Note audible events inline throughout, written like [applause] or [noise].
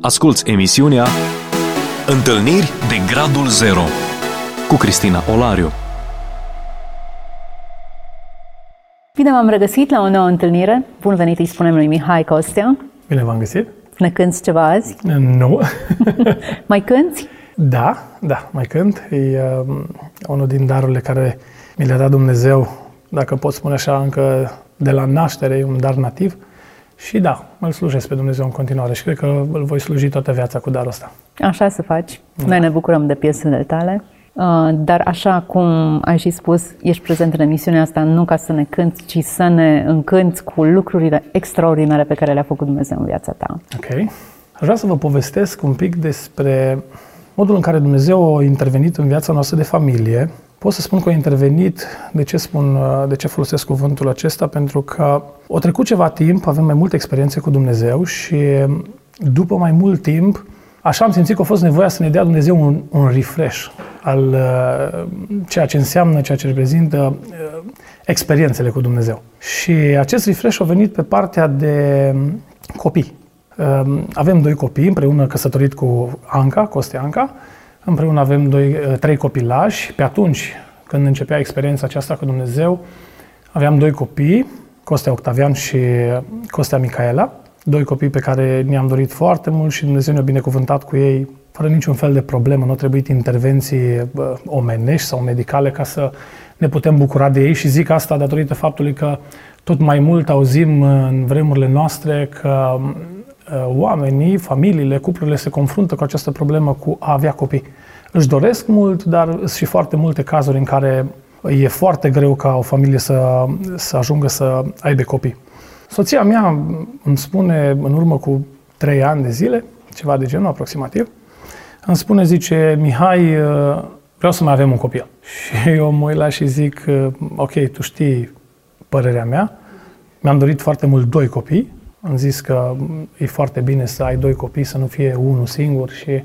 Asculți emisiunea Întâlniri de Gradul Zero cu Cristina Olariu. Bine v-am regăsit la o nouă întâlnire. Bun venit, îi spunem lui Mihai Costea. Bine v-am găsit. Ne cânti ceva azi? Nu. [laughs] mai cânti? Da, da, mai cânt. E uh, unul din darurile care mi le-a dat Dumnezeu, dacă pot spune așa, încă de la naștere, e un dar nativ. Și da, îl slujesc pe Dumnezeu în continuare și cred că îl voi sluji toată viața cu darul ăsta. Așa să faci. Da. Noi ne bucurăm de piesele tale. Uh, dar așa cum ai și spus, ești prezent în emisiunea asta nu ca să ne cânti, ci să ne încânți cu lucrurile extraordinare pe care le-a făcut Dumnezeu în viața ta. Ok. Aș vrea să vă povestesc un pic despre modul în care Dumnezeu a intervenit în viața noastră de familie. Pot să spun că a intervenit, de ce, spun, de ce folosesc cuvântul acesta? Pentru că o trecut ceva timp, avem mai multe experiențe cu Dumnezeu și după mai mult timp, așa am simțit că a fost nevoia să ne dea Dumnezeu un, un refresh al uh, ceea ce înseamnă, ceea ce reprezintă uh, experiențele cu Dumnezeu. Și acest refresh a venit pe partea de copii. Uh, avem doi copii, împreună căsătorit cu Anca, Coste Anca, împreună avem doi, trei copilași. Pe atunci, când începea experiența aceasta cu Dumnezeu, aveam doi copii, Costea Octavian și Costea Micaela, doi copii pe care ne-am dorit foarte mult și Dumnezeu ne-a binecuvântat cu ei fără niciun fel de problemă, nu a trebuit intervenții omenești sau medicale ca să ne putem bucura de ei. Și zic asta datorită faptului că tot mai mult auzim în vremurile noastre că uh, oamenii, familiile, cuplurile se confruntă cu această problemă cu a avea copii. Își doresc mult, dar sunt și foarte multe cazuri în care e foarte greu ca o familie să, să ajungă să aibă copii. Soția mea îmi spune în urmă cu trei ani de zile, ceva de genul aproximativ, îmi spune, zice, Mihai, uh, vreau să mai avem un copil. [laughs] Și eu mă la și zic, uh, ok, tu știi părerea mea, mi-am dorit foarte mult doi copii, am zis că e foarte bine să ai doi copii, să nu fie unul singur și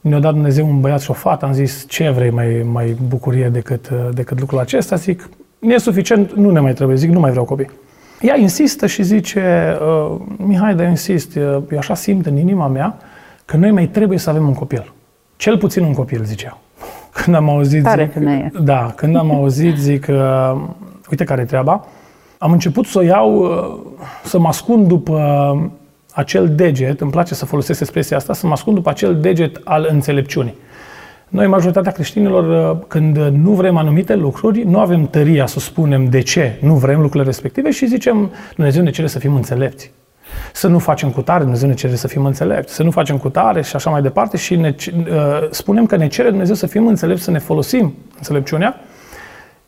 ne-a dat Dumnezeu un băiat și o fată, am zis ce vrei mai, mai bucurie decât, uh, decât lucrul acesta, zic, e suficient, nu ne mai trebuie, zic, nu mai vreau copii. Ea insistă și zice, Mihai, dar insist, eu așa simt în inima mea că noi mai trebuie să avem un copil. Cel puțin un copil, zicea. [laughs] Când am auzit, Tare zic, femeie. da, când am auzit, zic, uh, uite care e treaba, am început să o iau, uh, să mă ascund după acel deget, îmi place să folosesc expresia asta, să mă ascund după acel deget al înțelepciunii. Noi, majoritatea creștinilor, uh, când nu vrem anumite lucruri, nu avem tăria să spunem de ce nu vrem lucrurile respective și zicem, Dumnezeu ne cere să fim înțelepți? Să nu facem cu tare, Dumnezeu ne cere să fim înțelepți, să nu facem cu tare și așa mai departe și ne, uh, spunem că ne cere Dumnezeu să fim înțelepți, să ne folosim înțelepciunea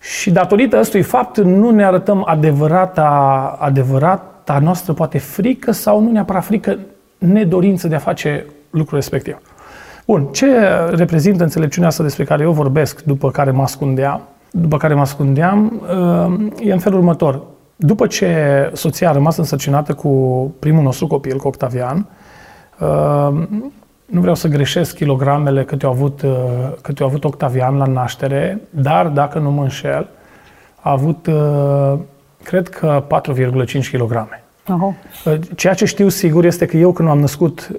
și datorită ăstui fapt nu ne arătăm adevărata, adevărata noastră poate frică sau nu neapărat frică, nedorință de a face lucrul respectiv. Bun, ce reprezintă înțelepciunea asta despre care eu vorbesc, după care mă ascundeam? După care mă ascundeam, uh, e în felul următor. După ce soția a rămas însărcinată cu primul nostru copil, cu Octavian, uh, nu vreau să greșesc kilogramele cât au avut, uh, cât au avut Octavian la naștere, dar dacă nu mă înșel, a avut, uh, cred că 4,5 kg. Uh-huh. Ceea ce știu sigur este că eu când am născut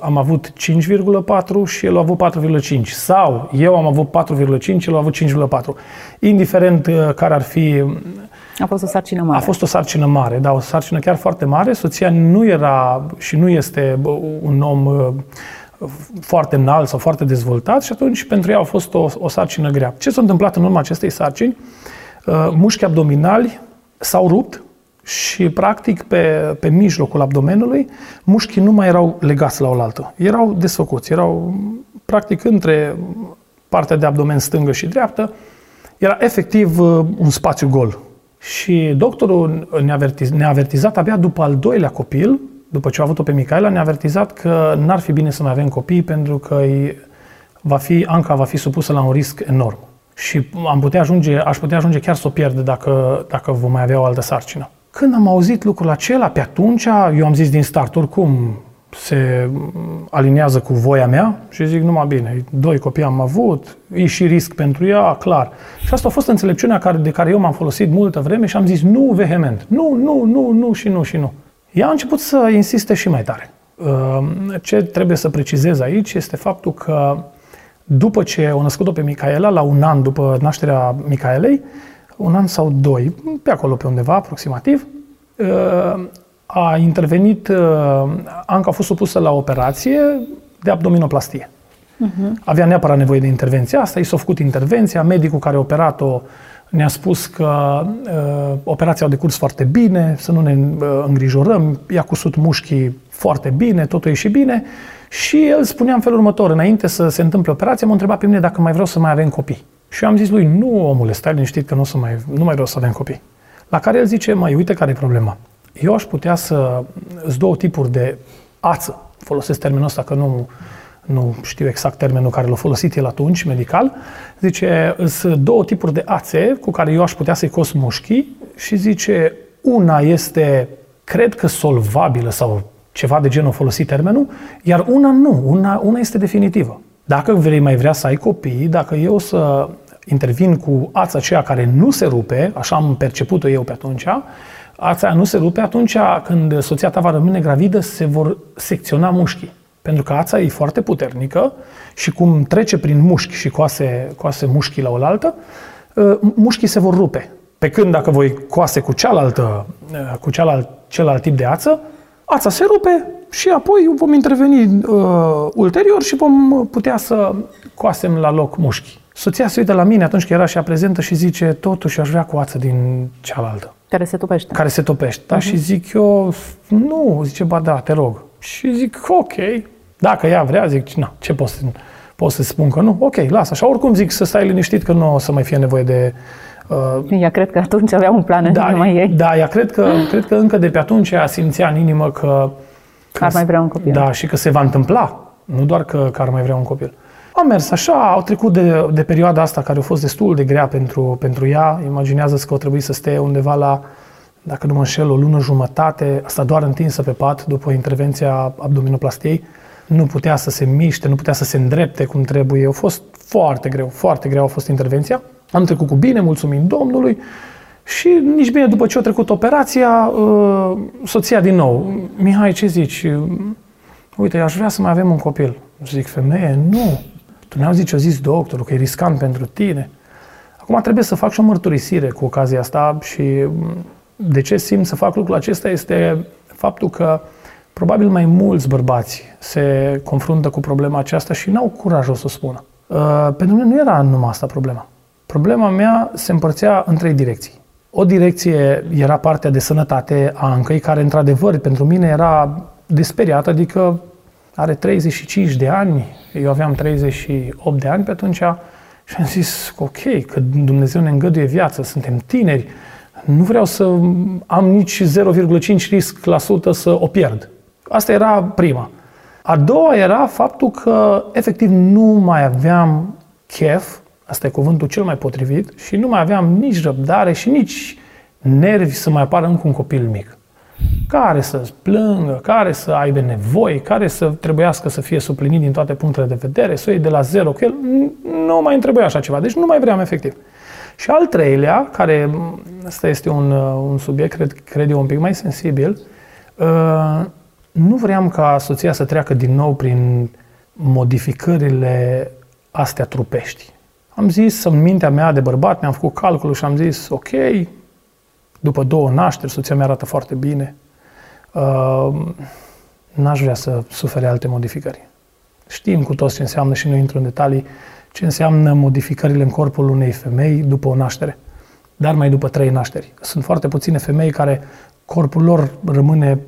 am avut 5,4 și el a avut 4,5. Sau eu am avut 4,5 și el a avut 5,4. Indiferent care ar fi a fost o sarcină mare. A fost o sarcină mare, da, o sarcină chiar foarte mare. Soția nu era și nu este un om uh, foarte înalt sau foarte dezvoltat și atunci pentru ea a fost o, o sarcină grea. Ce s-a întâmplat în urma acestei sarcini? Uh, mușchi abdominali s-au rupt și practic pe, pe mijlocul abdomenului mușchii nu mai erau legați la oaltă. Erau desfăcuți, erau practic între partea de abdomen stângă și dreaptă, era efectiv uh, un spațiu gol și doctorul ne-a avertiz, ne avertizat abia după al doilea copil, după ce a avut-o pe Micaela, ne-a avertizat că n-ar fi bine să mai avem copii pentru că va fi, Anca va fi supusă la un risc enorm. Și am putea ajunge, aș putea ajunge chiar să o pierd dacă, dacă vom mai avea o altă sarcină. Când am auzit lucrul acela, pe atunci, eu am zis din start, oricum se aliniază cu voia mea și zic numai bine, doi copii am avut, e și risc pentru ea, clar. Și asta a fost înțelepciunea care, de care eu m-am folosit multă vreme și am zis nu vehement, nu, nu, nu, nu și nu și nu. Ea a început să insiste și mai tare. Ce trebuie să precizez aici este faptul că după ce au născut-o pe Micaela, la un an după nașterea Micaelei, un an sau doi, pe acolo pe undeva aproximativ, a intervenit, Anca a fost supusă la operație de abdominoplastie. Uh-huh. Avea neapărat nevoie de intervenție asta, i s-a făcut intervenția, medicul care a operat-o ne-a spus că uh, operația a decurs foarte bine, să nu ne uh, îngrijorăm, i-a cusut mușchii foarte bine, totul a ieșit bine și el spunea în felul următor, înainte să se întâmple operația, m-a întrebat pe mine dacă mai vreau să mai avem copii. Și eu am zis lui, nu omule, stai liniștit că nu, o să mai, nu mai vreau să avem copii. La care el zice, mai uite care e problema. Eu aș putea să îți două tipuri de ață, folosesc termenul ăsta că nu nu știu exact termenul care l-a folosit el atunci, medical, zice, sunt două tipuri de ațe cu care eu aș putea să-i cos mușchii și zice, una este, cred că solvabilă sau ceva de genul folosit termenul, iar una nu, una, una este definitivă. Dacă vrei mai vrea să ai copii, dacă eu să intervin cu ața aceea care nu se rupe, așa am perceput-o eu pe atunci, ața nu se rupe, atunci când soția ta va rămâne gravidă, se vor secționa mușchii. Pentru că ața e foarte puternică și cum trece prin mușchi și coase, coase mușchii la oaltă, ă, mușchii se vor rupe. Pe când dacă voi coase cu, cealaltă, ă, cu cealalt, celălalt tip de ață, ața se rupe și apoi vom interveni uh, ulterior și vom putea să coasem la loc mușchii. Soția se uită la mine atunci când era și a prezentă și zice, totuși aș vrea cu ață din cealaltă. Care se topește. Care se topește, da? Uh-huh. Și zic eu, nu, zice, ba da, te rog. Și zic, ok, dacă ea vrea, zic, na, ce pot să, pot să spun că nu? Ok, lasă așa. Oricum zic să stai liniștit că nu o să mai fie nevoie de... Uh, ea cred că atunci avea un plan da, în mai ei. Da, ea cred că, cred că încă de pe atunci ea simțea în inimă că... că ar mai vrea un copil. Da, și că se va întâmpla. Nu doar că, că ar mai vrea un copil. Am mers așa, au trecut de, de perioada asta care a fost destul de grea pentru, pentru ea. Imaginează că o trebuie să stea undeva la, dacă nu mă înșel, o lună jumătate, asta doar întinsă pe pat după intervenția abdominoplastiei nu putea să se miște, nu putea să se îndrepte cum trebuie. A fost foarte greu, foarte greu a fost intervenția. Am trecut cu bine, mulțumim Domnului. Și nici bine, după ce a trecut operația, uh, soția din nou, Mihai, ce zici? Uite, aș vrea să mai avem un copil. Zic, femeie, nu. Tu ne-au zis ce a zis doctorul, că e riscant pentru tine. Acum trebuie să fac și o mărturisire cu ocazia asta și mm, de ce simt să fac lucrul acesta este faptul că Probabil mai mulți bărbați se confruntă cu problema aceasta și n-au curajul să o spună. Uh, pentru mine nu era numai asta problema. Problema mea se împărțea în trei direcții. O direcție era partea de sănătate a Ancăi, care într-adevăr pentru mine era desperiată, adică are 35 de ani, eu aveam 38 de ani pe atunci și am zis, ok, că Dumnezeu ne îngăduie viață, suntem tineri, nu vreau să am nici 0,5 risc la sută să o pierd. Asta era prima. A doua era faptul că efectiv nu mai aveam chef, asta e cuvântul cel mai potrivit, și nu mai aveam nici răbdare și nici nervi să mai apară încă un copil mic. Care să plângă, care să aibă nevoi, care să trebuiască să fie suplinit din toate punctele de vedere, să o iei de la zero cu el, nu mai îmi trebuia așa ceva. Deci nu mai vreau efectiv. Și al treilea, care ăsta este un, un subiect, cred, cred eu, un pic mai sensibil, uh, nu vreau ca soția să treacă din nou prin modificările astea trupești. Am zis în mintea mea de bărbat, mi-am făcut calculul și am zis, ok, după două nașteri, soția mea arată foarte bine, uh, n-aș vrea să sufere alte modificări. Știm cu toți ce înseamnă și nu intru în detalii, ce înseamnă modificările în corpul unei femei după o naștere, dar mai după trei nașteri. Sunt foarte puține femei care corpul lor rămâne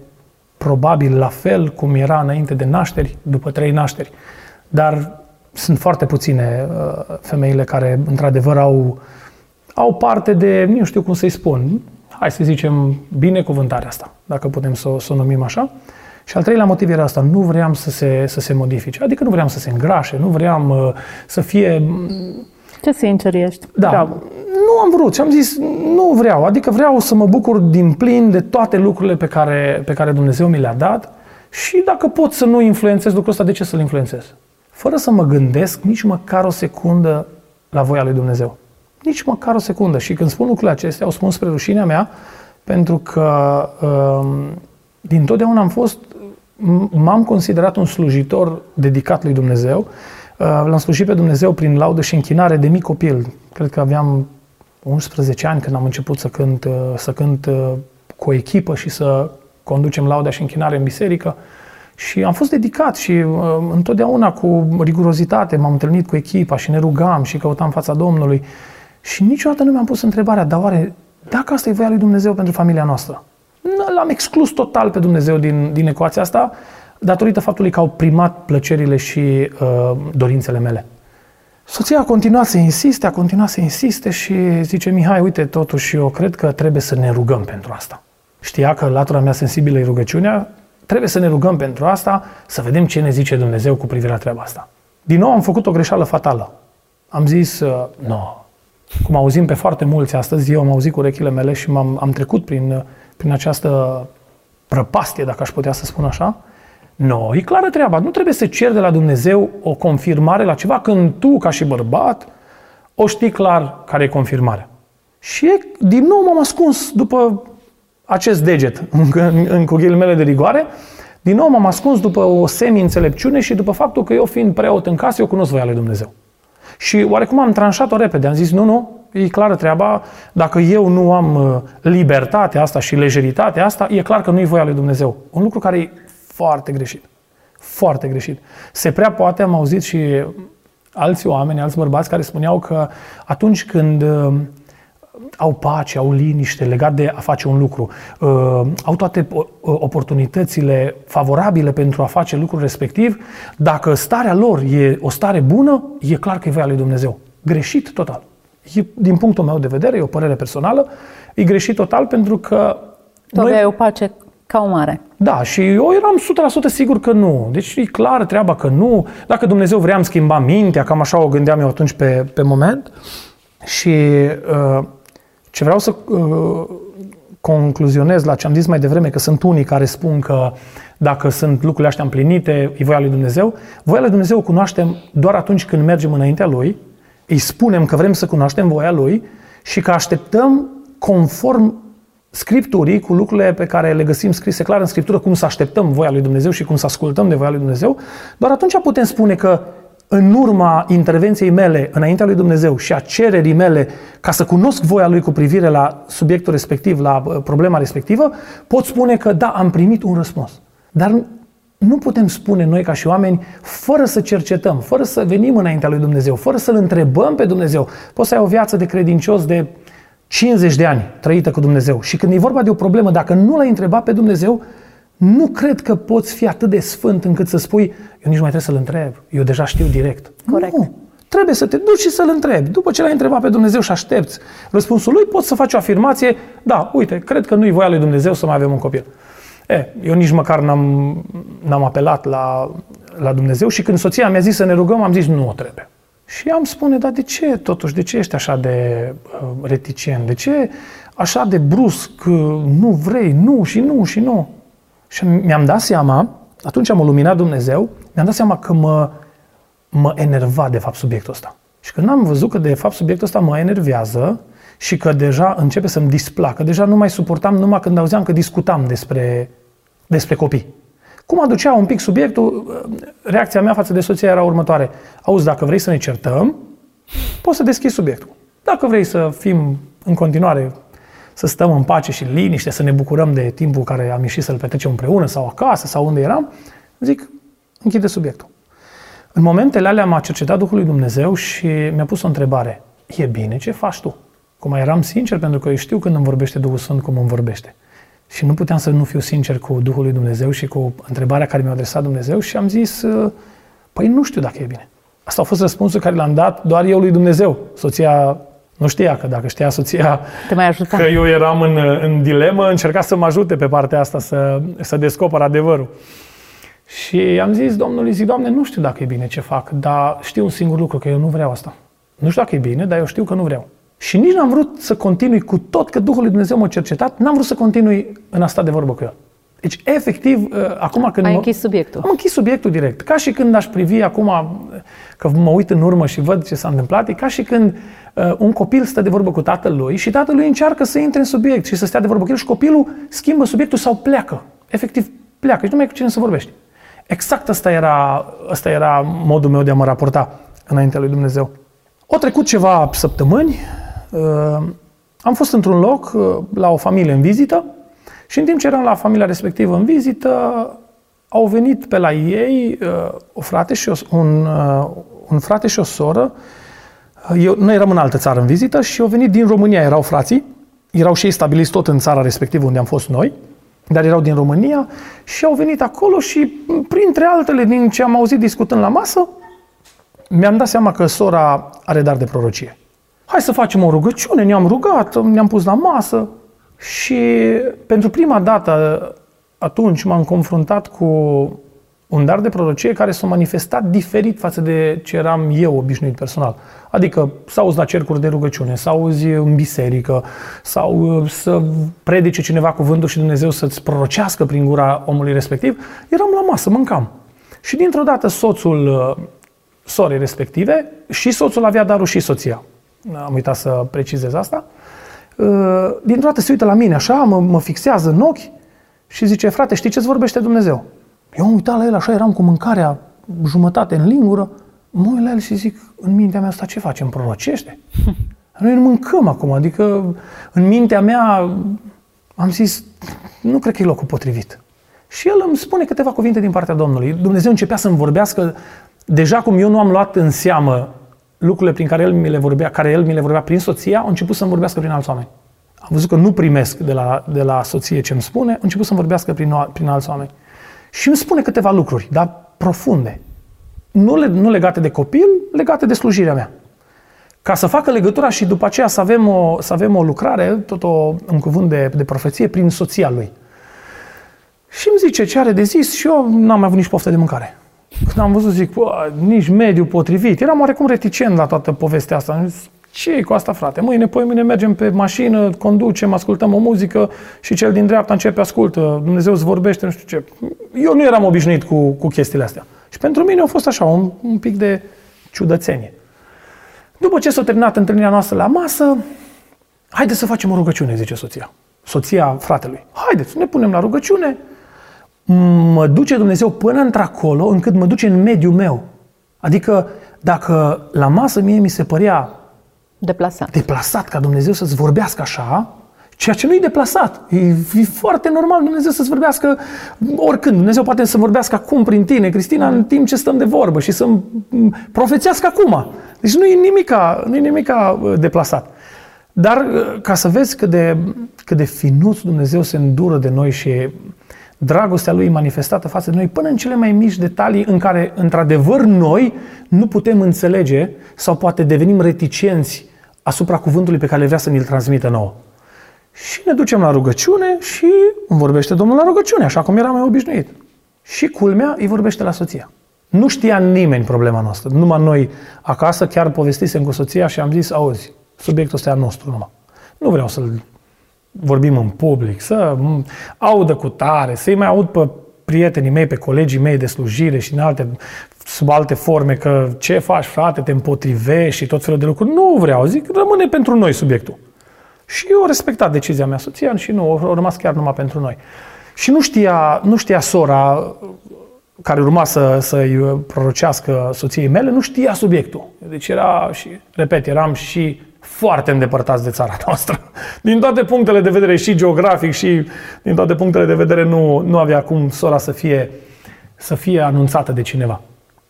probabil la fel cum era înainte de nașteri, după trei nașteri. Dar sunt foarte puține uh, femeile care, într-adevăr, au, au parte de, nu știu cum să-i spun, hai să zicem, binecuvântarea asta, dacă putem să, să o numim așa. Și al treilea motiv era asta, nu vreau să se, să se modifice, adică nu vreau să se îngrașe, nu vreau uh, să fie... Ce sincer ești? Da, Bravo nu am vrut și am zis, nu vreau. Adică vreau să mă bucur din plin de toate lucrurile pe care, pe care Dumnezeu mi le-a dat și dacă pot să nu influențez lucrul ăsta, de ce să-l influențez? Fără să mă gândesc nici măcar o secundă la voia lui Dumnezeu. Nici măcar o secundă. Și când spun lucrurile acestea, o spun spre rușinea mea, pentru că um, din totdeauna am fost m-am considerat un slujitor dedicat lui Dumnezeu. Uh, l-am slujit pe Dumnezeu prin laudă și închinare de mic copil. Cred că aveam 11 ani când am început să cânt, uh, să cânt cu o echipă și să conducem lauda și închinare în biserică. Și am fost dedicat și uh, întotdeauna cu rigurozitate m-am întâlnit cu echipa și ne rugam și căutam fața Domnului. Și niciodată nu mi-am pus întrebarea, dar oare dacă asta e voia lui Dumnezeu pentru familia noastră? L-am exclus total pe Dumnezeu din, din ecuația asta, datorită faptului că au primat plăcerile și uh, dorințele mele. Soția a continuat să insiste, a continuat să insiste și zice, Mihai, uite, totuși eu cred că trebuie să ne rugăm pentru asta. Știa că latura mea sensibilă e rugăciunea, trebuie să ne rugăm pentru asta, să vedem ce ne zice Dumnezeu cu privire la treaba asta. Din nou am făcut o greșeală fatală. Am zis, uh, nu, no. cum auzim pe foarte mulți astăzi, eu am auzit cu urechile mele și m-am, am trecut prin, uh, prin această prăpastie, dacă aș putea să spun așa, No, e clară treaba. Nu trebuie să ceri de la Dumnezeu o confirmare la ceva când tu, ca și bărbat, o știi clar care e confirmarea. Și din nou m-am ascuns după acest deget, [laughs] în, în cu mele de rigoare, din nou m-am ascuns după o semi-înțelepciune și după faptul că eu fiind preot în casă, eu cunosc voia lui Dumnezeu. Și oarecum am tranșat-o repede. Am zis, nu, nu, e clară treaba, dacă eu nu am uh, libertatea asta și lejeritatea asta, e clar că nu e voia lui Dumnezeu. Un lucru care e foarte greșit. Foarte greșit. Se prea poate, am auzit și alți oameni, alți bărbați care spuneau că atunci când uh, au pace, au liniște legat de a face un lucru, uh, au toate uh, oportunitățile favorabile pentru a face lucrul respectiv, dacă starea lor e o stare bună, e clar că e voia lui Dumnezeu. Greșit total. E, din punctul meu de vedere, e o părere personală, e greșit total pentru că tu noi... aveai o pace ca o mare. Da, și eu eram 100% sigur că nu. Deci e clar treaba că nu. Dacă Dumnezeu vrea, îmi schimba mintea, cam așa o gândeam eu atunci pe, pe moment. Și uh, ce vreau să uh, concluzionez la ce am zis mai devreme, că sunt unii care spun că dacă sunt lucrurile astea împlinite, e voia lui Dumnezeu. Voia lui Dumnezeu o cunoaștem doar atunci când mergem înaintea Lui, îi spunem că vrem să cunoaștem voia Lui și că așteptăm conform Scripturii, cu lucrurile pe care le găsim scrise clar în Scriptură, cum să așteptăm voia lui Dumnezeu și cum să ascultăm de voia lui Dumnezeu, doar atunci putem spune că în urma intervenției mele înaintea lui Dumnezeu și a cererii mele ca să cunosc voia lui cu privire la subiectul respectiv, la uh, problema respectivă, pot spune că da, am primit un răspuns. Dar nu putem spune noi ca și oameni fără să cercetăm, fără să venim înaintea lui Dumnezeu, fără să-L întrebăm pe Dumnezeu. Poți să ai o viață de credincios de 50 de ani trăită cu Dumnezeu și când e vorba de o problemă, dacă nu l-ai întrebat pe Dumnezeu, nu cred că poți fi atât de sfânt încât să spui, eu nici nu mai trebuie să-L întreb, eu deja știu direct. Corect. Nu. Trebuie să te duci și să-L întrebi. După ce l-ai întrebat pe Dumnezeu și aștepți răspunsul lui, poți să faci o afirmație, da, uite, cred că nu-i voia lui Dumnezeu să mai avem un copil. E, eu nici măcar n-am, n-am apelat la, la Dumnezeu și când soția mi-a zis să ne rugăm, am zis nu trebuie. Și am spune, dar de ce totuși, de ce ești așa de uh, reticent? De ce așa de brusc, uh, nu vrei, nu și nu și nu? Și mi-am dat seama, atunci am luminat Dumnezeu, mi-am dat seama că mă, mă enerva de fapt subiectul ăsta. Și când am văzut că de fapt subiectul ăsta mă enervează și că deja începe să-mi displacă, deja nu mai suportam numai când auzeam că discutam despre, despre copii. Cum aducea un pic subiectul, reacția mea față de soția era următoare. Auzi, dacă vrei să ne certăm, poți să deschizi subiectul. Dacă vrei să fim în continuare, să stăm în pace și în liniște, să ne bucurăm de timpul care am ieșit să-l petrecem împreună sau acasă sau unde eram, zic, închide subiectul. În momentele alea m-a cercetat Duhul lui Dumnezeu și mi-a pus o întrebare. E bine ce faci tu? Cum eram sincer, pentru că eu știu când îmi vorbește Duhul Sfânt cum îmi vorbește. Și nu puteam să nu fiu sincer cu Duhul lui Dumnezeu și cu întrebarea care mi-a adresat Dumnezeu și am zis, păi nu știu dacă e bine. Asta a fost răspunsul care l-am dat doar eu lui Dumnezeu. Soția nu știa că dacă știa soția Te mai ajuta. că eu eram în, în dilemă, încerca să mă ajute pe partea asta să, să descoper adevărul. Și am zis Domnului, zic, Doamne, nu știu dacă e bine ce fac, dar știu un singur lucru, că eu nu vreau asta. Nu știu dacă e bine, dar eu știu că nu vreau. Și nici n-am vrut să continui cu tot că Duhul lui Dumnezeu m-a cercetat, n-am vrut să continui în asta de vorbă cu el. Deci, efectiv, uh, acum când... Ai închis subiectul. Am închis subiectul direct. Ca și când aș privi acum, că mă uit în urmă și văd ce s-a întâmplat, e ca și când uh, un copil stă de vorbă cu tatăl lui și tatăl lui încearcă să intre în subiect și să stea de vorbă cu el și copilul schimbă subiectul sau pleacă. Efectiv, pleacă și nu mai e cu cine să vorbești. Exact ăsta era, ăsta era modul meu de a mă raporta înaintea lui Dumnezeu. Au trecut ceva săptămâni, uh, am fost într-un loc uh, la o familie în vizită și în timp ce eram la familia respectivă în vizită, au venit pe la ei uh, o frate și o, un, un frate și o soră. Eu, noi eram în altă țară în vizită și au venit din România, erau frații, erau și ei stabiliți tot în țara respectivă unde am fost noi, dar erau din România și au venit acolo și, printre altele, din ce am auzit discutând la masă, mi-am dat seama că sora are dar de prorocie. Hai să facem o rugăciune, ne-am rugat, ne-am pus la masă și pentru prima dată atunci m-am confruntat cu un dar de prorocie care s-a manifestat diferit față de ce eram eu obișnuit personal. Adică să auzi la cercuri de rugăciune, să auzi în biserică, sau uh, să predice cineva cuvântul și Dumnezeu să-ți prorocească prin gura omului respectiv, eram la masă, mâncam. Și dintr-o dată soțul uh, sorei respective și soțul avea darul și soția. Am uitat să precizez asta. Uh, dintr-o dată se uită la mine așa, mă, mă fixează în ochi și zice, frate, știi ce-ți vorbește Dumnezeu? Eu am uitat la el, așa eram cu mâncarea jumătate în lingură, mă uit la el și zic, în mintea mea asta ce facem, prorocește? [laughs] Noi nu mâncăm acum, adică în mintea mea am zis, nu cred că e locul potrivit. Și el îmi spune câteva cuvinte din partea Domnului. Dumnezeu începea să-mi vorbească, deja cum eu nu am luat în seamă lucrurile prin care el mi le vorbea, care el mi le vorbea prin soția, au început să-mi vorbească prin alți oameni. Am văzut că nu primesc de la, de la soție ce îmi spune, au început să-mi vorbească prin, prin alți oameni. Și îmi spune câteva lucruri, dar profunde. Nu, le, nu legate de copil, legate de slujirea mea. Ca să facă legătura și după aceea să avem o, să avem o lucrare, tot o, un cuvânt de, de profeție, prin soția lui. Și îmi zice ce are de zis și eu n-am mai avut nici poftă de mâncare. Când am văzut, zic, nici mediul potrivit. Eram oarecum reticent la toată povestea asta. Am zis, ce e cu asta, frate? Mâine, poi mâine mergem pe mașină, conducem, ascultăm o muzică și cel din dreapta începe, ascultă, Dumnezeu îți vorbește, nu știu ce. Eu nu eram obișnuit cu, cu chestiile astea. Și pentru mine a fost așa, un, un pic de ciudățenie. După ce s-a terminat întâlnirea noastră la masă, haideți să facem o rugăciune, zice soția. Soția fratelui. Haideți, să ne punem la rugăciune. Mă duce Dumnezeu până într-acolo, încât mă duce în mediul meu. Adică, dacă la masă mie mi se părea Deplasat. Deplasat ca Dumnezeu să-ți vorbească așa, ceea ce nu e deplasat. E, e foarte normal Dumnezeu să-ți vorbească oricând. Dumnezeu poate să vorbească acum prin tine, Cristina, în timp ce stăm de vorbă și să profețească acum. Deci nu e nimica, nu e nimica uh, deplasat. Dar uh, ca să vezi cât de, cât de finuț Dumnezeu se îndură de noi și dragostea Lui manifestată față de noi până în cele mai mici detalii în care, într-adevăr, noi nu putem înțelege sau poate devenim reticenți asupra cuvântului pe care le vrea să ne-l transmită nouă. Și ne ducem la rugăciune și îmi vorbește Domnul la rugăciune, așa cum eram mai obișnuit. Și culmea îi vorbește la soția. Nu știa nimeni problema noastră. Numai noi acasă chiar povestisem cu soția și am zis, auzi, subiectul ăsta e al nostru numai. Nu vreau să-l vorbim în public, să audă cu tare, să-i mai aud pe prietenii mei, pe colegii mei de slujire și în alte, sub alte forme, că ce faci, frate, te împotrivești și tot felul de lucruri. Nu vreau, zic, rămâne pentru noi subiectul. Și eu respectat decizia mea soția și nu, au rămas chiar numai pentru noi. Și nu știa, nu știa sora care urma să, să-i prorocească soției mele, nu știa subiectul. Deci era și, repet, eram și foarte îndepărtați de țara noastră. Din toate punctele de vedere, și geografic, și din toate punctele de vedere, nu, nu avea cum sora să fie, să fie anunțată de cineva.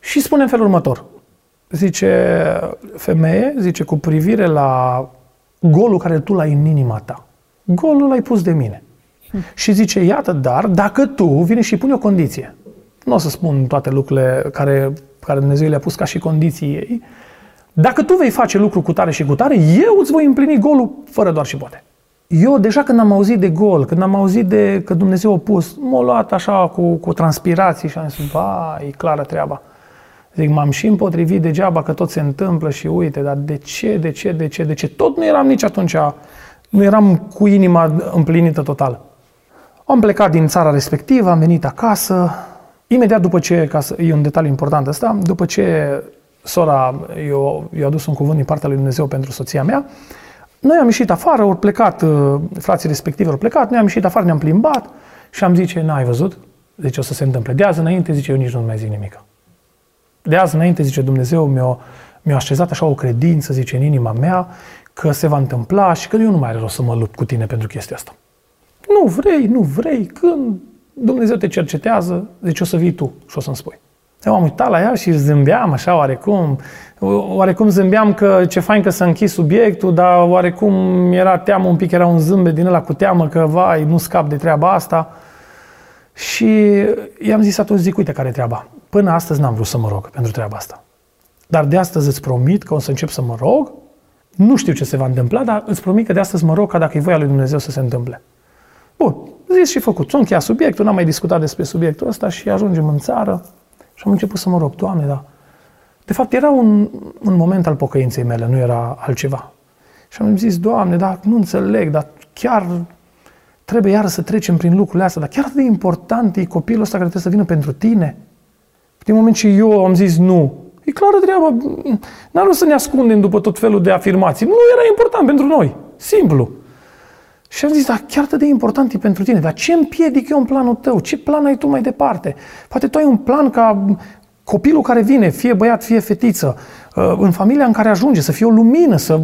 Și spune în felul următor. Zice, femeie, zice, cu privire la golul care tu l-ai în inima ta. Golul l-ai pus de mine. Și zice, iată, dar dacă tu vine și pune o condiție. Nu o să spun toate lucrurile care, care Dumnezeu le-a pus ca și condiții ei. Dacă tu vei face lucru cu tare și cu tare, eu îți voi împlini golul fără doar și poate. Eu deja când am auzit de gol, când am auzit de că Dumnezeu a pus, m-a luat așa cu, cu transpirații și am zis, ba, e clară treaba. Zic, m-am și împotrivit degeaba că tot se întâmplă și uite, dar de ce, de ce, de ce, de ce? Tot nu eram nici atunci, nu eram cu inima împlinită total. Am plecat din țara respectivă, am venit acasă, imediat după ce, ca să, e un detaliu important ăsta, după ce sora eu, i-a adus un cuvânt din partea lui Dumnezeu pentru soția mea, noi am ieșit afară, au plecat, uh, frații respectivi au plecat, noi am ieșit afară, ne-am plimbat și am zice, n-ai văzut? zice, o să se întâmple. De azi înainte, zice, eu nici nu mai zic nimic. De azi înainte, zice, Dumnezeu mi-a, mi-a așezat așa o credință, zice, în inima mea, că se va întâmpla și că eu nu mai are rost să mă lupt cu tine pentru chestia asta. Nu vrei, nu vrei, când Dumnezeu te cercetează, zice, o să vii tu și o să-mi spui. Eu am uitat la ea și zâmbeam așa oarecum, oarecum zâmbeam că ce fain că s-a închis subiectul, dar oarecum era teamă un pic, era un zâmbet din ăla cu teamă că, vai, nu scap de treaba asta. Și i-am zis atunci, zic, uite care e treaba. Până astăzi n-am vrut să mă rog pentru treaba asta. Dar de astăzi îți promit că o să încep să mă rog. Nu știu ce se va întâmpla, dar îți promit că de astăzi mă rog ca dacă e voia lui Dumnezeu să se întâmple. Bun, zis și făcut. S-a încheiat subiectul, n-am mai discutat despre subiectul ăsta și ajungem în țară și am început să mă rog, Doamne, da. De fapt, era un, un moment al pocăinței mele, nu era altceva. Și am zis, Doamne, dar nu înțeleg, dar chiar trebuie iară să trecem prin lucrurile astea, dar chiar de important e copilul ăsta care trebuie să vină pentru tine. Din moment ce eu am zis nu, e clară treaba, n-ar să ne ascundem după tot felul de afirmații. Nu era important pentru noi, simplu. Și am zis, dar chiar atât de important e pentru tine, dar ce împiedic eu în planul tău? Ce plan ai tu mai departe? Poate tu ai un plan ca copilul care vine, fie băiat, fie fetiță, uh, în familia în care ajunge, să fie o lumină, să...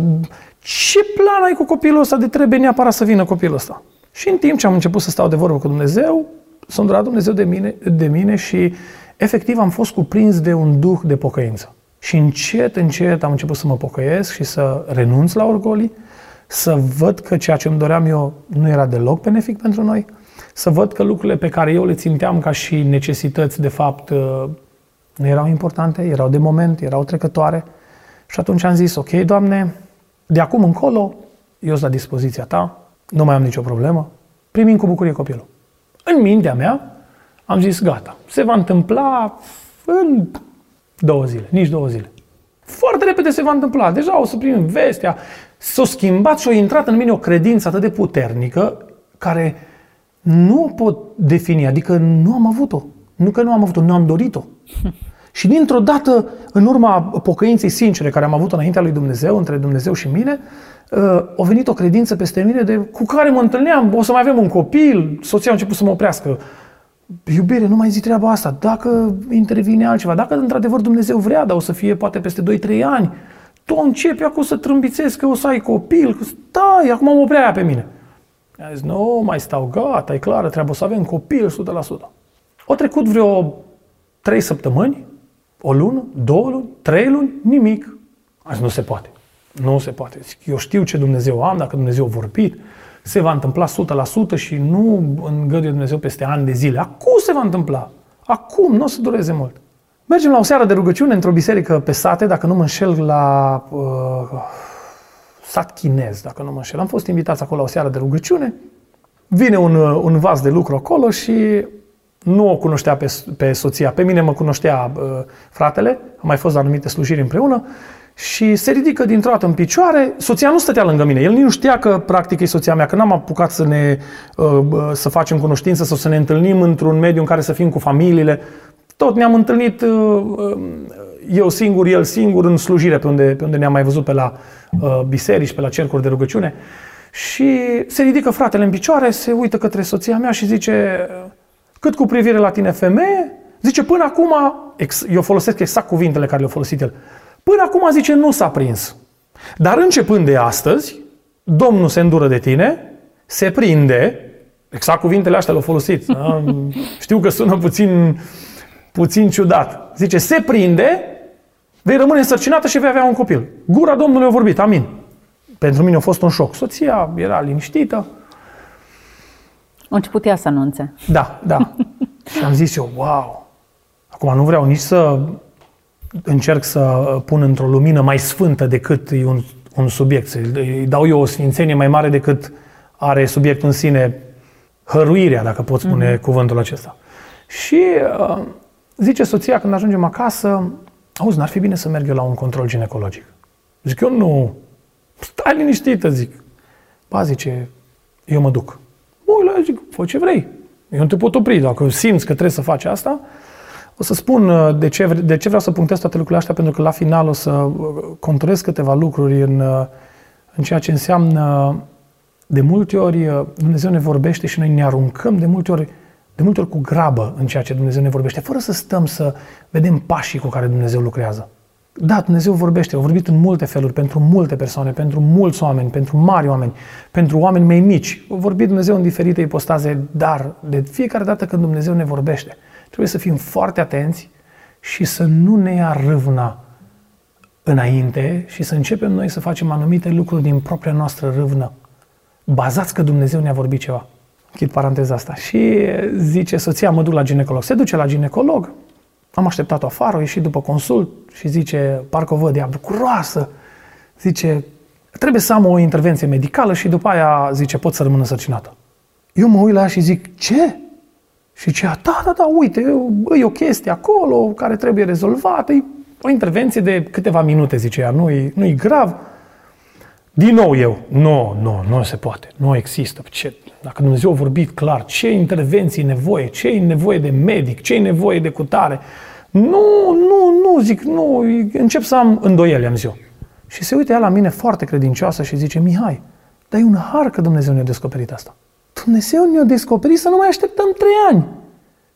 Ce plan ai cu copilul ăsta de trebuie neapărat să vină copilul ăsta? Și în timp ce am început să stau de vorbă cu Dumnezeu, s-a îndurat Dumnezeu de mine, de mine și efectiv am fost cuprins de un duh de pocăință. Și încet, încet am început să mă pocăiesc și să renunț la orgolii, să văd că ceea ce îmi doream eu nu era deloc benefic pentru noi, să văd că lucrurile pe care eu le ținteam ca și necesități, de fapt, uh, nu erau importante, erau de moment, erau trecătoare. Și atunci am zis, ok, Doamne, de acum încolo, eu sunt la dispoziția Ta, nu mai am nicio problemă, primim cu bucurie copilul. În mintea mea am zis, gata, se va întâmpla în două zile, nici două zile. Foarte repede se va întâmpla, deja o să primim vestea, s-a schimbat și a intrat în mine o credință atât de puternică care nu o pot defini, adică nu am avut-o. Nu că nu am avut-o, nu am dorit-o. [laughs] Și dintr-o dată, în urma pocăinței sincere care am avut înaintea lui Dumnezeu, între Dumnezeu și mine, uh, a venit o credință peste mine de, cu care mă întâlneam, o să mai avem un copil, soția a început să mă oprească. Iubire, nu mai zi treaba asta, dacă intervine altceva, dacă într-adevăr Dumnezeu vrea, dar o să fie poate peste 2-3 ani, tu începi acum să trâmbițezi că o să ai copil, că stai, acum mă oprea pe mine. I-a zis, nu, mai stau, gata, e clară, trebuie să avem copil 100%. Au trecut vreo 3 săptămâni, o lună, două luni, trei luni, nimic. Azi nu se poate. Nu se poate. Zic, eu știu ce Dumnezeu am, dacă Dumnezeu a vorbit, se va întâmpla 100% și nu îngăduie Dumnezeu peste ani de zile. Acum se va întâmpla. Acum, nu o să dureze mult. Mergem la o seară de rugăciune într-o biserică pe sate, dacă nu mă înșel, la uh, sat chinez, dacă nu mă înșel. Am fost invitați acolo la o seară de rugăciune. Vine un, uh, un vas de lucru acolo și nu o cunoștea pe, pe soția. Pe mine mă cunoștea uh, fratele, am mai fost la anumite slujiri împreună și se ridică dintr-o dată în picioare. Soția nu stătea lângă mine. El nici nu ștea că practic e soția mea, că n-am apucat să ne uh, să facem cunoștință sau să ne întâlnim într-un mediu în care să fim cu familiile. Tot ne-am întâlnit uh, uh, eu singur, el singur, în slujire, pe unde, pe unde ne-am mai văzut pe la uh, biserici, pe la cercuri de rugăciune. Și se ridică fratele în picioare, se uită către soția mea și zice, cât cu privire la tine femeie, zice, până acum, eu folosesc exact cuvintele care le-a folosit el, până acum, zice, nu s-a prins. Dar începând de astăzi, Domnul se îndură de tine, se prinde, exact cuvintele astea le-au folosit. [laughs] Știu că sună puțin puțin ciudat. Zice, se prinde, vei rămâne însărcinată și vei avea un copil. Gura Domnului a vorbit, amin. Pentru mine a fost un șoc. Soția era liniștită. A început ea să anunțe. Da, da. [laughs] și am zis eu, wow. Acum nu vreau nici să încerc să pun într-o lumină mai sfântă decât e un, un subiect. Îi dau eu o sfințenie mai mare decât are subiectul în sine hăruirea, dacă pot spune mm-hmm. cuvântul acesta. Și uh, Zice soția când ajungem acasă, auzi, n-ar fi bine să merg eu la un control ginecologic. Zic eu, nu, stai liniștită, zic. Ba, zice, eu mă duc. Mă la zic, fă ce vrei. Eu nu te pot opri. Dacă simți că trebuie să faci asta, o să spun uh, de ce, de ce vreau să punctez toate lucrurile astea, pentru că la final o să uh, conturez câteva lucruri în, uh, în ceea ce înseamnă de multe ori Dumnezeu ne vorbește și noi ne aruncăm de multe ori de multe ori cu grabă în ceea ce Dumnezeu ne vorbește, fără să stăm să vedem pașii cu care Dumnezeu lucrează. Da, Dumnezeu vorbește, a vorbit în multe feluri, pentru multe persoane, pentru mulți oameni, pentru mari oameni, pentru oameni mai mici. A vorbit Dumnezeu în diferite ipostaze, dar de fiecare dată când Dumnezeu ne vorbește, trebuie să fim foarte atenți și să nu ne ia râvna înainte și să începem noi să facem anumite lucruri din propria noastră râvnă, bazați că Dumnezeu ne-a vorbit ceva. Închid paranteza asta. Și zice, soția mă duc la ginecolog. Se duce la ginecolog, am așteptat-o afară, a ieșit după consult și zice, parcă o văd, ea bucuroasă. Zice, trebuie să am o intervenție medicală și după aia, zice, pot să rămân însărcinată. Eu mă uit la ea și zic, ce? Și ce? Da, da, da, uite, e o chestie acolo care trebuie rezolvată, e o intervenție de câteva minute, zice ea, nu-i, nu-i grav. Din nou eu, nu, nu, nu se poate, nu există. Ce, dacă Dumnezeu a vorbit clar, ce intervenții e nevoie, ce e nevoie de medic, ce e nevoie de cutare. Nu, nu, nu, zic, nu, încep să am îndoieli, am zis eu. Și se uite ea la mine foarte credincioasă și zice, Mihai, dar e un har că Dumnezeu ne-a descoperit asta. Dumnezeu ne-a descoperit să nu mai așteptăm trei ani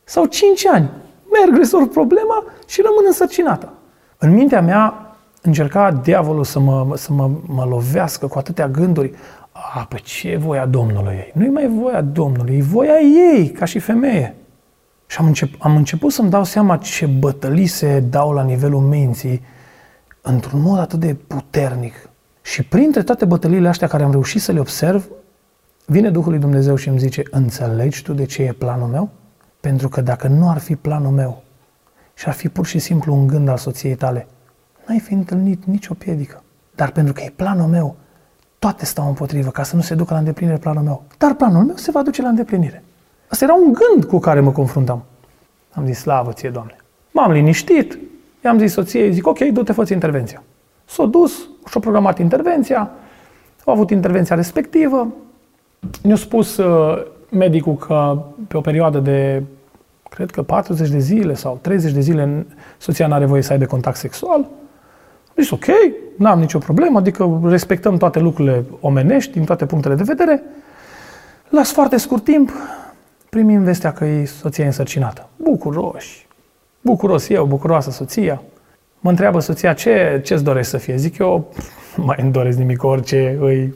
sau cinci ani. Merg, rezolv problema și rămân însărcinată. În mintea mea încerca diavolul să mă, să mă, mă lovească cu atâtea gânduri. A, pe ce e voia Domnului ei? Nu-i mai voia Domnului, e voia ei, ca și femeie. Și am, încep, am început să-mi dau seama ce bătălii se dau la nivelul minții într-un mod atât de puternic. Și printre toate bătăliile astea care am reușit să le observ, vine Duhul lui Dumnezeu și îmi zice, înțelegi tu de ce e planul meu? Pentru că dacă nu ar fi planul meu și ar fi pur și simplu un gând al soției tale, n-ai fi întâlnit nicio piedică. Dar pentru că e planul meu, toate stau împotrivă ca să nu se ducă la îndeplinire planul meu. Dar planul meu se va duce la îndeplinire. Asta era un gând cu care mă confruntam. Am zis, slavă ție, Doamne. M-am liniștit, i-am zis soției, zic, ok, du-te, fă intervenția. S-a dus, și-a programat intervenția, a avut intervenția respectivă, ne-a spus uh, medicul că pe o perioadă de, cred că 40 de zile sau 30 de zile, soția nu are voie să aibă contact sexual. Deci, ok, n-am nicio problemă, adică respectăm toate lucrurile omenești din toate punctele de vedere. La foarte scurt timp, primim vestea că e soția însărcinată. Bucuroși. Bucuros eu, bucuroasă soția. Mă întreabă soția ce, ce-ți dorești să fie. Zic eu, [laughs] mai îmi doresc nimic, orice îi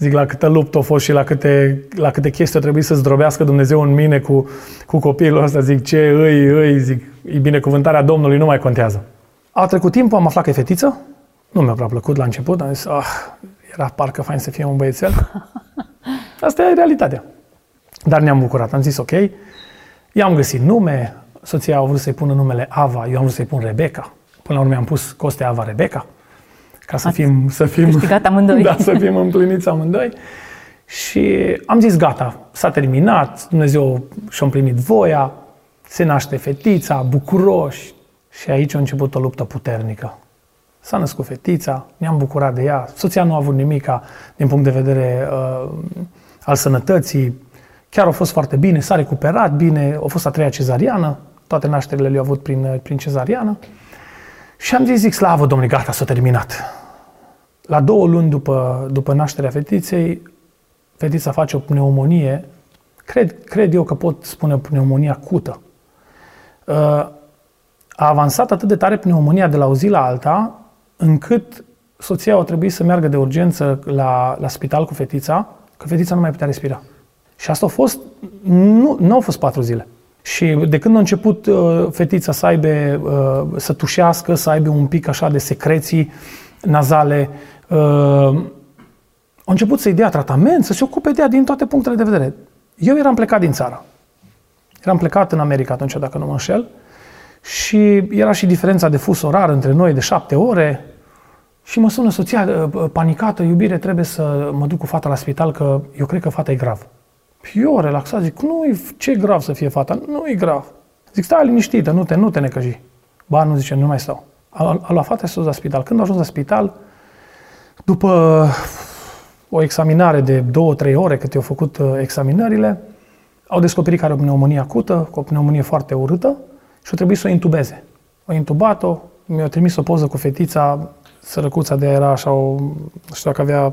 Zic, la câtă luptă a fost și la câte, la câte chestii a trebuit să zdrobească Dumnezeu în mine cu, cu copilul ăsta. Zic, ce îi, îi, zic, e binecuvântarea Domnului, nu mai contează. A trecut timpul, am aflat că e fetiță. Nu mi-a prea plăcut la început, am zis, ah, era parcă fain să fie un băiețel. [laughs] Asta e realitatea. Dar ne-am bucurat, am zis, ok. I-am găsit nume, soția a vrut să-i pună numele Ava, eu am vrut să-i pun Rebecca. Până la urmă am pus Coste Ava Rebecca ca să fim, să fim, amândoi. [laughs] Da, să fim împliniți amândoi. Și am zis, gata, s-a terminat, Dumnezeu și-a împlinit voia, se naște fetița, bucuroși. Și aici a început o luptă puternică. S-a născut fetița, ne-am bucurat de ea, soția nu a avut nimica din punct de vedere uh, al sănătății, chiar a fost foarte bine, s-a recuperat bine, a fost a treia cezariană, toate nașterile le-au avut prin, prin cezariană. Și am zis, zic, slavă Domnului, gata, s-a terminat. La două luni după, după nașterea fetiței, fetița face o pneumonie, cred, cred eu că pot spune pneumonia acută. Uh, a avansat atât de tare pneumonia de la o zi la alta, încât soția a trebuit să meargă de urgență la, la spital cu fetița, că fetița nu mai putea respira. Și asta a fost, nu, nu au fost patru zile. Și de când a început uh, fetița să aibă, uh, să tușească, să aibă un pic așa de secreții nazale, uh, a început să-i dea tratament, să se ocupe de ea din toate punctele de vedere. Eu eram plecat din țară. Eram plecat în America atunci, dacă nu mă înșel, și era și diferența de fus orar între noi de șapte ore. Și mă sună soția uh, panicată, iubire, trebuie să mă duc cu fata la spital, că eu cred că fata e grav. Eu relaxat, zic, nu ce grav să fie fata, nu e grav. Zic, stai liniștită, nu te, nu te necăji. Ba, nu zice, nu mai stau. A, a luat fata și s-a la spital. Când a ajuns la spital, după o examinare de două, trei ore cât i-au făcut uh, examinările, au descoperit că are o pneumonie acută, cu o pneumonie foarte urâtă și au trebuit să o intubeze. Au intubat-o, mi-au trimis o poză cu fetița, sărăcuța de era așa, o, nu știu dacă avea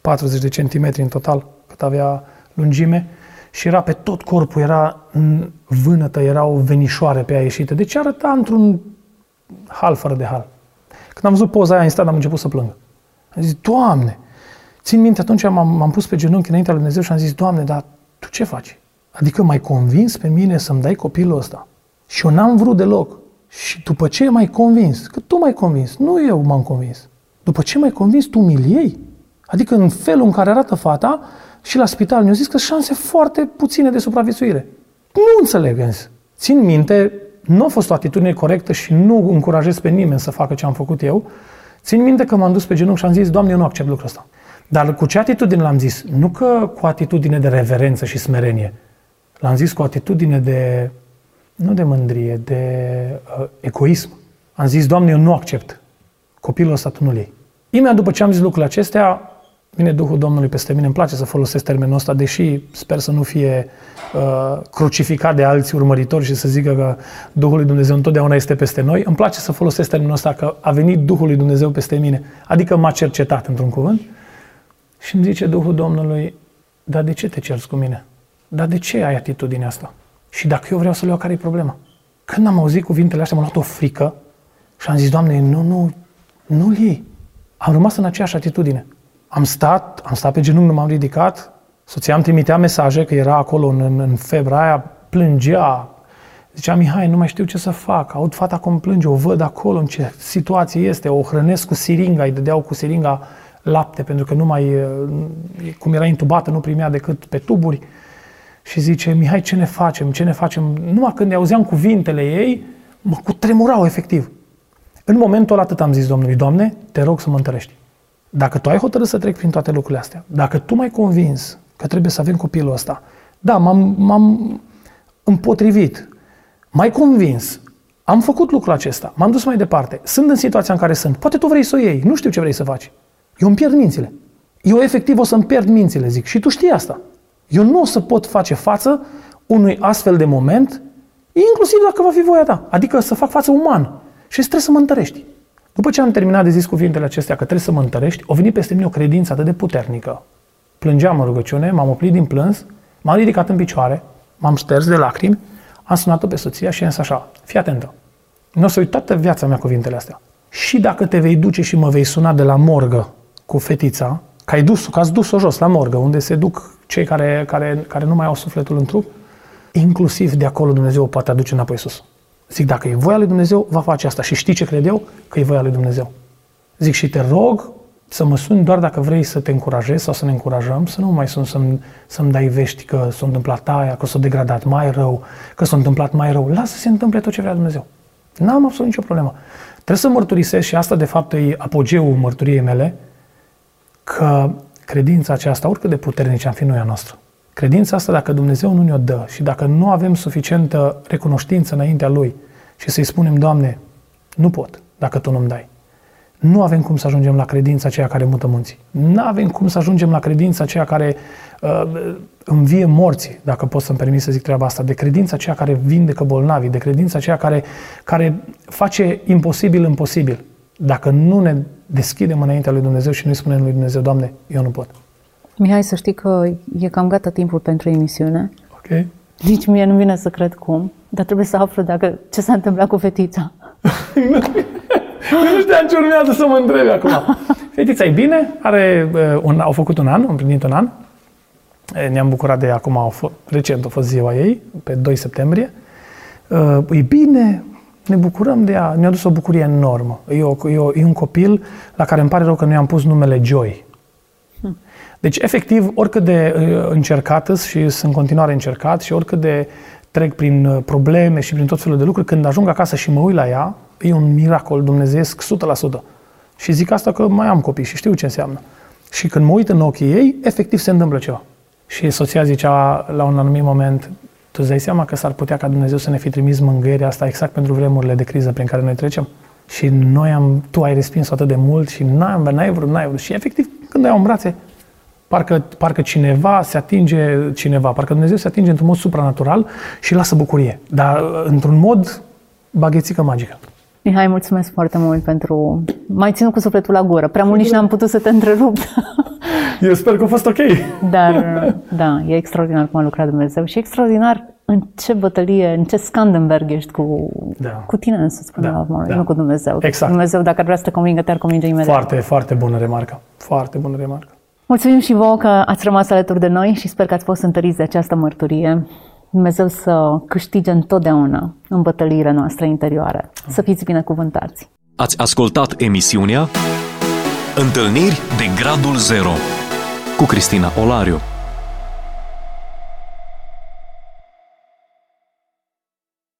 40 de centimetri în total, cât avea lungime și era pe tot corpul, era în vânătă, erau venișoare pe ea ieșite. Deci arăta într-un hal fără de hal. Când am văzut poza aia, instant am început să plâng. Am zis, Doamne! Țin minte, atunci m-am, m-am pus pe genunchi înaintea lui Dumnezeu și am zis, Doamne, dar Tu ce faci? Adică m-ai convins pe mine să-mi dai copilul ăsta. Și eu n-am vrut deloc. Și după ce m-ai convins? Că tu m-ai convins, nu eu m-am convins. După ce m-ai convins, tu mi iei. Adică în felul în care arată fata și la spital mi-au zis că șanse foarte puține de supraviețuire. Nu înțeleg însă. Țin minte, nu a fost o atitudine corectă și nu încurajez pe nimeni să facă ce am făcut eu. Țin minte că m-am dus pe genunchi și am zis, Doamne, eu nu accept lucrul ăsta. Dar cu ce atitudine l-am zis? Nu că cu atitudine de reverență și smerenie. L-am zis cu atitudine de, nu de mândrie, de uh, egoism. Am zis, Doamne, eu nu accept. Copilul ăsta tu nu-l iei. Imediat după ce am zis lucrurile acestea, vine Duhul Domnului peste mine. Îmi place să folosesc termenul ăsta, deși sper să nu fie uh, crucificat de alți urmăritori și să zică că Duhul lui Dumnezeu întotdeauna este peste noi. Îmi place să folosesc termenul ăsta că a venit Duhul lui Dumnezeu peste mine, adică m-a cercetat într-un cuvânt. Și îmi zice Duhul Domnului, dar de ce te cerți cu mine? Dar de ce ai atitudinea asta? Și dacă eu vreau să le iau, care e problema? Când am auzit cuvintele astea, m-a luat o frică și am zis, Doamne, nu, nu, nu-l iei. Am rămas în aceeași atitudine. Am stat, am stat pe genunchi, nu m-am ridicat, soția îmi trimitea mesaje că era acolo în, în, în febra aia, plângea, Zicea, Mihai, nu mai știu ce să fac, aud fata cum plânge, o văd acolo, în ce situație este, o hrănesc cu siringa, îi dădeau cu siringa lapte, pentru că nu mai, cum era intubată, nu primea decât pe tuburi. Și zice, Mihai, ce ne facem, ce ne facem? Numai când auzeam cuvintele ei, mă cutremurau efectiv. În momentul ăla atât am zis Domnului, Doamne, te rog să mă întărești. Dacă tu ai hotărât să trec prin toate lucrurile astea, dacă tu m-ai convins că trebuie să avem copilul ăsta, da, m-am, m-am împotrivit, m-ai convins, am făcut lucrul acesta, m-am dus mai departe, sunt în situația în care sunt, poate tu vrei să o iei, nu știu ce vrei să faci. Eu îmi pierd mințile. Eu efectiv o să-mi pierd mințile, zic, și tu știi asta. Eu nu o să pot face față unui astfel de moment, inclusiv dacă va fi voia ta. Adică să fac față uman. Și trebuie să mă întărești. După ce am terminat de zis cuvintele acestea că trebuie să mă întărești, o venit peste mine o credință atât de puternică. Plângeam în rugăciune, m-am oprit din plâns, m-am ridicat în picioare, m-am șters de lacrimi, am sunat-o pe soția și am zis așa, fii atentă, nu o să uit toată viața mea cuvintele astea. Și dacă te vei duce și mă vei suna de la morgă cu fetița, că ai dus că ați dus-o jos la morgă, unde se duc cei care, care, care nu mai au sufletul în trup, inclusiv de acolo Dumnezeu o poate aduce înapoi sus. Zic, dacă e voia lui Dumnezeu, va face asta. Și știi ce cred eu? Că e voia lui Dumnezeu. Zic, și te rog să mă suni doar dacă vrei să te încurajezi sau să ne încurajăm, să nu mai sun să-mi, să-mi dai vești că s-a întâmplat aia, că s-a degradat mai rău, că s-a întâmplat mai rău. Lasă să se întâmple tot ce vrea Dumnezeu. N-am absolut nicio problemă. Trebuie să mărturisesc și asta de fapt e apogeul mărturiei mele, că credința aceasta, oricât de puternică am fi noi a noastră, Credința asta, dacă Dumnezeu nu ne-o dă și dacă nu avem suficientă recunoștință înaintea Lui și să-i spunem, Doamne, nu pot dacă Tu nu-mi dai. Nu avem cum să ajungem la credința aceea care mută munții. Nu avem cum să ajungem la credința aceea care uh, învie morții, dacă pot să-mi permit să zic treaba asta, de credința aceea care vindecă bolnavii, de credința aceea care, care face imposibil imposibil. Dacă nu ne deschidem înaintea lui Dumnezeu și nu-i spunem lui Dumnezeu, Doamne, eu nu pot. Mihai, să știi că e cam gata timpul pentru emisiune. Ok. Nici mie nu vine să cred cum, dar trebuie să aflu dacă ce s-a întâmplat cu fetița. nu știam ce urmează să mă întrebi acum. Fetița e bine, are, uh, un, au făcut un an, au împlinit un an. Ne-am bucurat de acum, au fost, recent a fost ziua ei, pe 2 septembrie. Uh, e bine, ne bucurăm de ea, ne-a dus o bucurie enormă. E, o, e, o, e un copil la care îmi pare rău că nu i-am pus numele Joy. Deci, efectiv, oricât de uh, încercat și sunt în continuare încercat și oricât de trec prin uh, probleme și prin tot felul de lucruri, când ajung acasă și mă uit la ea, e un miracol dumnezeiesc 100%. Și zic asta că mai am copii și știu ce înseamnă. Și când mă uit în ochii ei, efectiv se întâmplă ceva. Și soția zicea la un anumit moment, tu îți dai seama că s-ar putea ca Dumnezeu să ne fi trimis mângâierea asta exact pentru vremurile de criză prin care noi trecem? Și noi am, tu ai respins atât de mult și n-ai, n-ai vrut, n-ai vrut. Și efectiv, când ai în brațe, Parcă, parcă cineva se atinge cineva, parcă Dumnezeu se atinge într-un mod supranatural și lasă bucurie, dar într-un mod baghețică magică. Mihai, mulțumesc foarte mult pentru... Mai ținut cu sufletul la gură. Prea mult nici n-am putut să te întrerup. [laughs] Eu sper că a fost ok. Dar, da, e extraordinar cum a lucrat Dumnezeu și extraordinar în ce bătălie, în ce Scandenberg ești cu, Da. cu tine însuți până Da, la urmă, da. nu cu Dumnezeu. Exact. Dumnezeu, dacă ar vrea să te convingă, te-ar convinge imediat. Foarte, foarte bună remarcă. Foarte bună remarcă. Mulțumim și vouă că ați rămas alături de noi și sper că ați fost întăriți de această mărturie. Dumnezeu să câștige întotdeauna în bătăliile noastre interioare. Să fiți binecuvântați! Ați ascultat emisiunea Întâlniri de Gradul Zero ku Kristina Olarju.